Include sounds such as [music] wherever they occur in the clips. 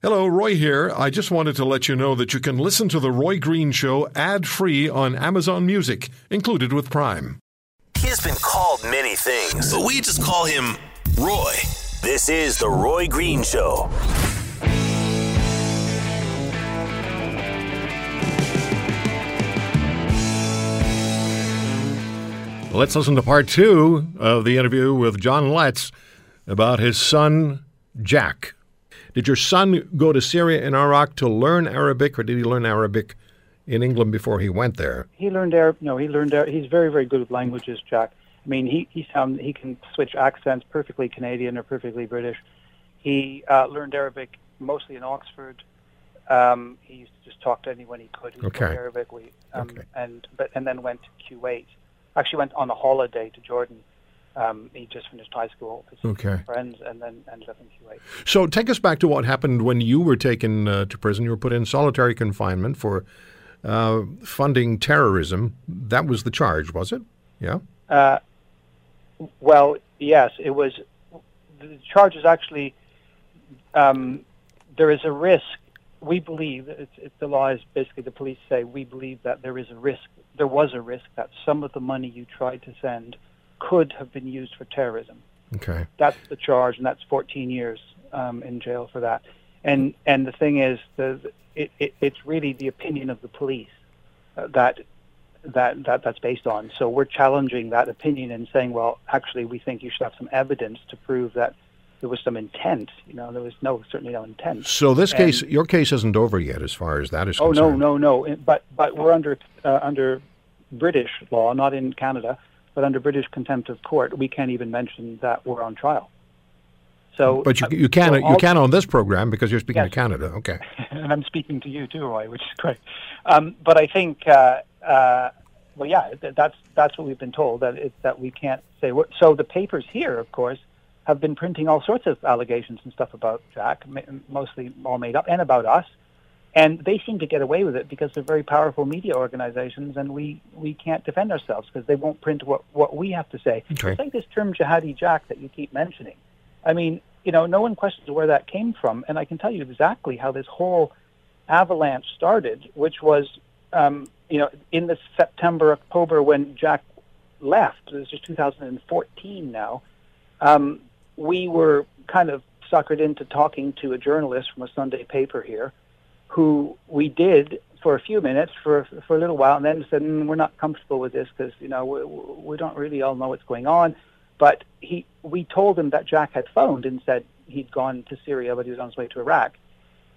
Hello, Roy here. I just wanted to let you know that you can listen to The Roy Green Show ad free on Amazon Music, included with Prime. He has been called many things, but we just call him Roy. This is The Roy Green Show. Let's listen to part two of the interview with John Letts about his son, Jack. Did your son go to Syria and Iraq to learn Arabic, or did he learn Arabic in England before he went there? He learned Arabic. No, he learned. He's very, very good with languages, Jack. I mean, he he sound he can switch accents perfectly Canadian or perfectly British. He uh, learned Arabic mostly in Oxford. Um, he used to just talk to anyone he could who Okay. spoke Arabic. We, um, Okay. and but and then went to Kuwait. Actually, went on a holiday to Jordan. Um, he just finished high school, Okay. friends, and then ended up in Kuwait. So take us back to what happened when you were taken uh, to prison. You were put in solitary confinement for uh, funding terrorism. That was the charge, was it? Yeah. Uh, well, yes, it was. The charge is actually um, there is a risk. We believe it's, it's the law is basically the police say we believe that there is a risk. There was a risk that some of the money you tried to send could have been used for terrorism. Okay. That's the charge, and that's 14 years um, in jail for that. And and the thing is, the it, it, it's really the opinion of the police uh, that that that that's based on. So we're challenging that opinion and saying, well, actually, we think you should have some evidence to prove that there was some intent. You know, there was no certainly no intent. So this And- case, your case isn't over yet, as far as that is concerned. Oh no, concerned. no, no. It- But but we're under uh, under British law, not in Canada, but under British contempt of court, we can't even mention that we're on trial. So, But you, you can so you can on this program because you're speaking Yes. to Canada. Okay. [laughs] and I'm speaking to you too, Roy, which is great. Um, but I think, uh, uh, well, yeah, that's that's what we've been told that it, that we can't say. What, so the papers here, of course, have been printing all sorts of allegations and stuff about Jack, mostly all made up, and about us. And they seem to get away with it because they're very powerful media organizations, and we, we can't defend ourselves because they won't print what, what we have to say. Okay. It's like this term jihadi Jack that you keep mentioning. I mean, you know, no one questions where that came from, and I can tell you exactly how this whole avalanche started, which was, um, you know, in the September, October when Jack left. This is 2014 now. Um, we were kind of suckered into talking to a journalist from a Sunday paper here, who we did for a few minutes for for a little while, and then said mm, we're not comfortable with this because you know we, we don't really all know what's going on. But he, we told him that Jack had phoned and said he'd gone to Syria, but he was on his way to Iraq.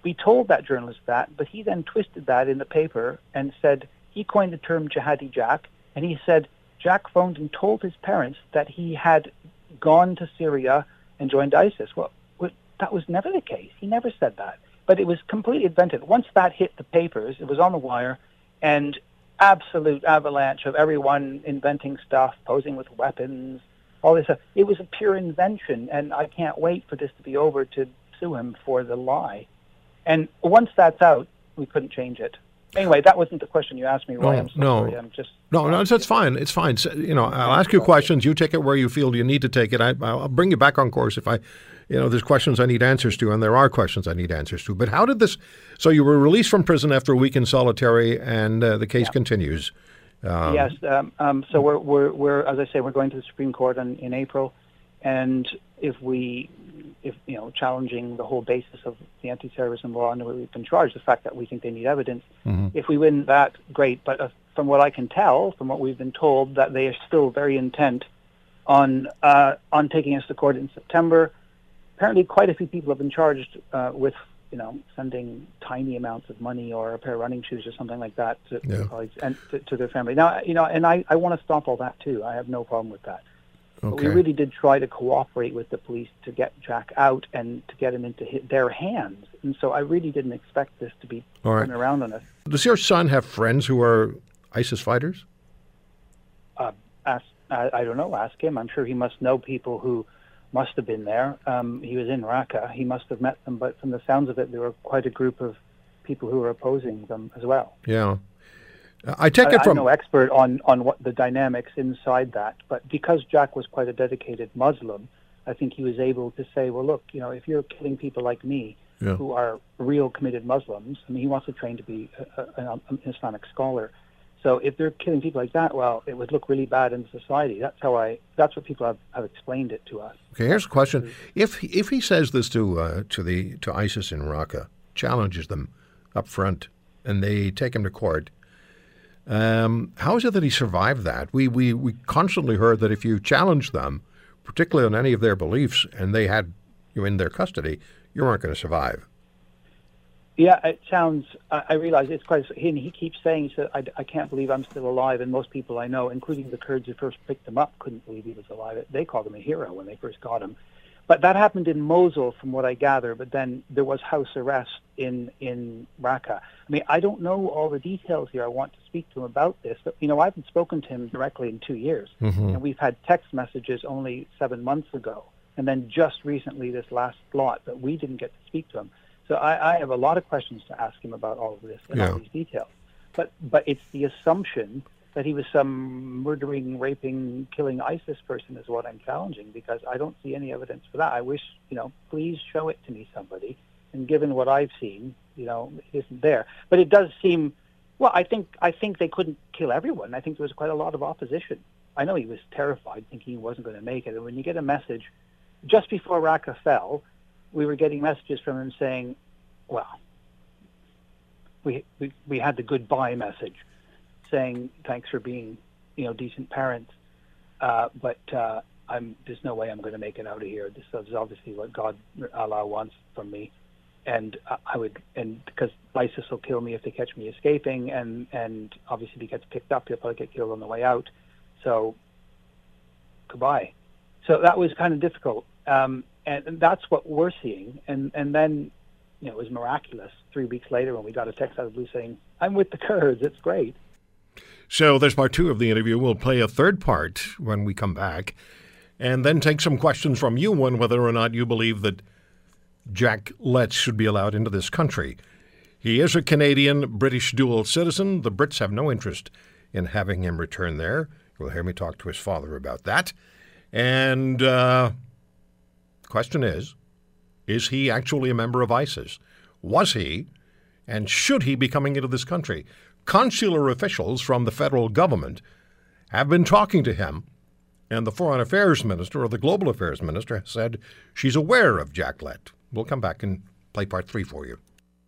We told that journalist that, but he then twisted that in the paper and said he coined the term jihadi Jack, and he said Jack phoned and told his parents that he had gone to Syria and joined ISIS. Well, well, that was never the case. He never said that. But it was completely invented. Once that hit the papers, it was on the wire, and absolute avalanche of everyone inventing stuff, posing with weapons, all this stuff. It was a pure invention, and I can't wait for this to be over to sue him for the lie. And once that's out, we couldn't change it. Anyway, that wasn't the question you asked me, Roy. No, no. sorry. I'm just No, no, that's fine. It's fine. So, you know, I'll ask you questions. You take it where you feel you need to take it. I, I'll bring you back on course if I, you know, there's questions I need answers to, and there are questions I need answers to. But how did this? So you were released from prison after a week in solitary, and uh, the case continues. Um, yes. Um, um, so we're, we're, we're, as I say, we're going to the Supreme Court in, in April, and if we, if you know, challenging the whole basis of the anti-terrorism law and we've been charged, the fact that we think they need evidence. If we win that, great. But uh, from what I can tell, from what we've been told, that they are still very intent on uh, on taking us to court in September. Apparently, quite a few people have been charged uh, with, you know, sending tiny amounts of money or a pair of running shoes or something like that to Yeah. colleagues and to, to their family. Now, you know, and I, I want to stop all that too. I have no problem with that. But we really did try to cooperate with the police to get Jack out and to get him into hi their hands. And so I really didn't expect this to be All right. turned around on us. Does your son have friends who are ISIS fighters? uh, ask, I, I don't know. Ask him. I'm sure he must know people who must have been there. Um, he was in Raqqa. He must have met them. But from the sounds of it, there were quite a group of people who were opposing them as well. Yeah. I take it I'm from no expert on on what the dynamics inside that, but because Jack was quite a dedicated Muslim, I think he was able to say, "Well, look, you know, if you're killing people like me, Yeah. who are real committed Muslims. I mean, he wants to train to be a, a, an Islamic scholar. So if they're killing people like that, well, it would look really bad in society. That's how I. That's what people have, have explained it to us. Okay, here's a question: If he- if he says this to uh, to the to ISIS in Raqqa, challenges them up front, and they take him to court, um, how is it that he survived that? We we we constantly heard that if you challenge them, particularly on any of their beliefs, and they had you in their custody, you weren't going to survive. Yeah, it sounds. I, I realize it's quite. And he keeps saying, "He said, I, I can't believe I'm still alive." And most people I know, including the Kurds who first picked him up, couldn't believe he was alive. They called him a hero when they first got him. But that happened in Mosul, from what I gather. But then there was house arrest in in Raqqa. I mean, I don't know all the details here. I want to speak to him about this. But you know, I haven't spoken to him directly in two years, mm-hmm. and we've had text messages only seven months ago, and then just recently this last lot. But we didn't get to speak to him. So I, I have a lot of questions to ask him about all of this and Yeah. all these details. But but it's the assumption that he was some murdering, raping, killing ISIS person is what I'm challenging because I don't see any evidence for that. I wish you know, please show it to me, somebody. And given what I've seen, you know, it isn't there. But it does seem. Well, I think I think they couldn't kill everyone. I think there was quite a lot of opposition. I know he was terrified, thinking he wasn't going to make it. And when you get a message just before Raqqa fell, we were getting messages from him saying, well, we, we, we had the goodbye message saying, thanks for being, you know, decent parents, uh, but uh, I'm, there's no way I'm going to make it out of here. This is obviously what God, Allah wants from me. And I- would, and because ISIS will kill me if they catch me escaping, and, and obviously if he gets picked up, he'll probably get killed on the way out. So, goodbye. So that was kind of difficult. Um, and, and that's what we're seeing. And, and then, you know, it was miraculous three weeks later when we got a text out of the blue saying, I'm with the Kurds. It's great. So there's part two of the interview. We'll play a third part when we come back, and then take some questions from you on whether or not you believe that Jack Letts should be allowed into this country. He is a Canadian British dual citizen. The Brits have no interest in having him return there. You'll hear me talk to his father about that. And uh, question is, is he actually a member of ISIS? Was he? And should he be coming into this country? Consular officials from the federal government have been talking to him, and the Foreign Affairs Minister or the Global Affairs Minister said she's aware of Jack Lett. We'll come back and play part three for you.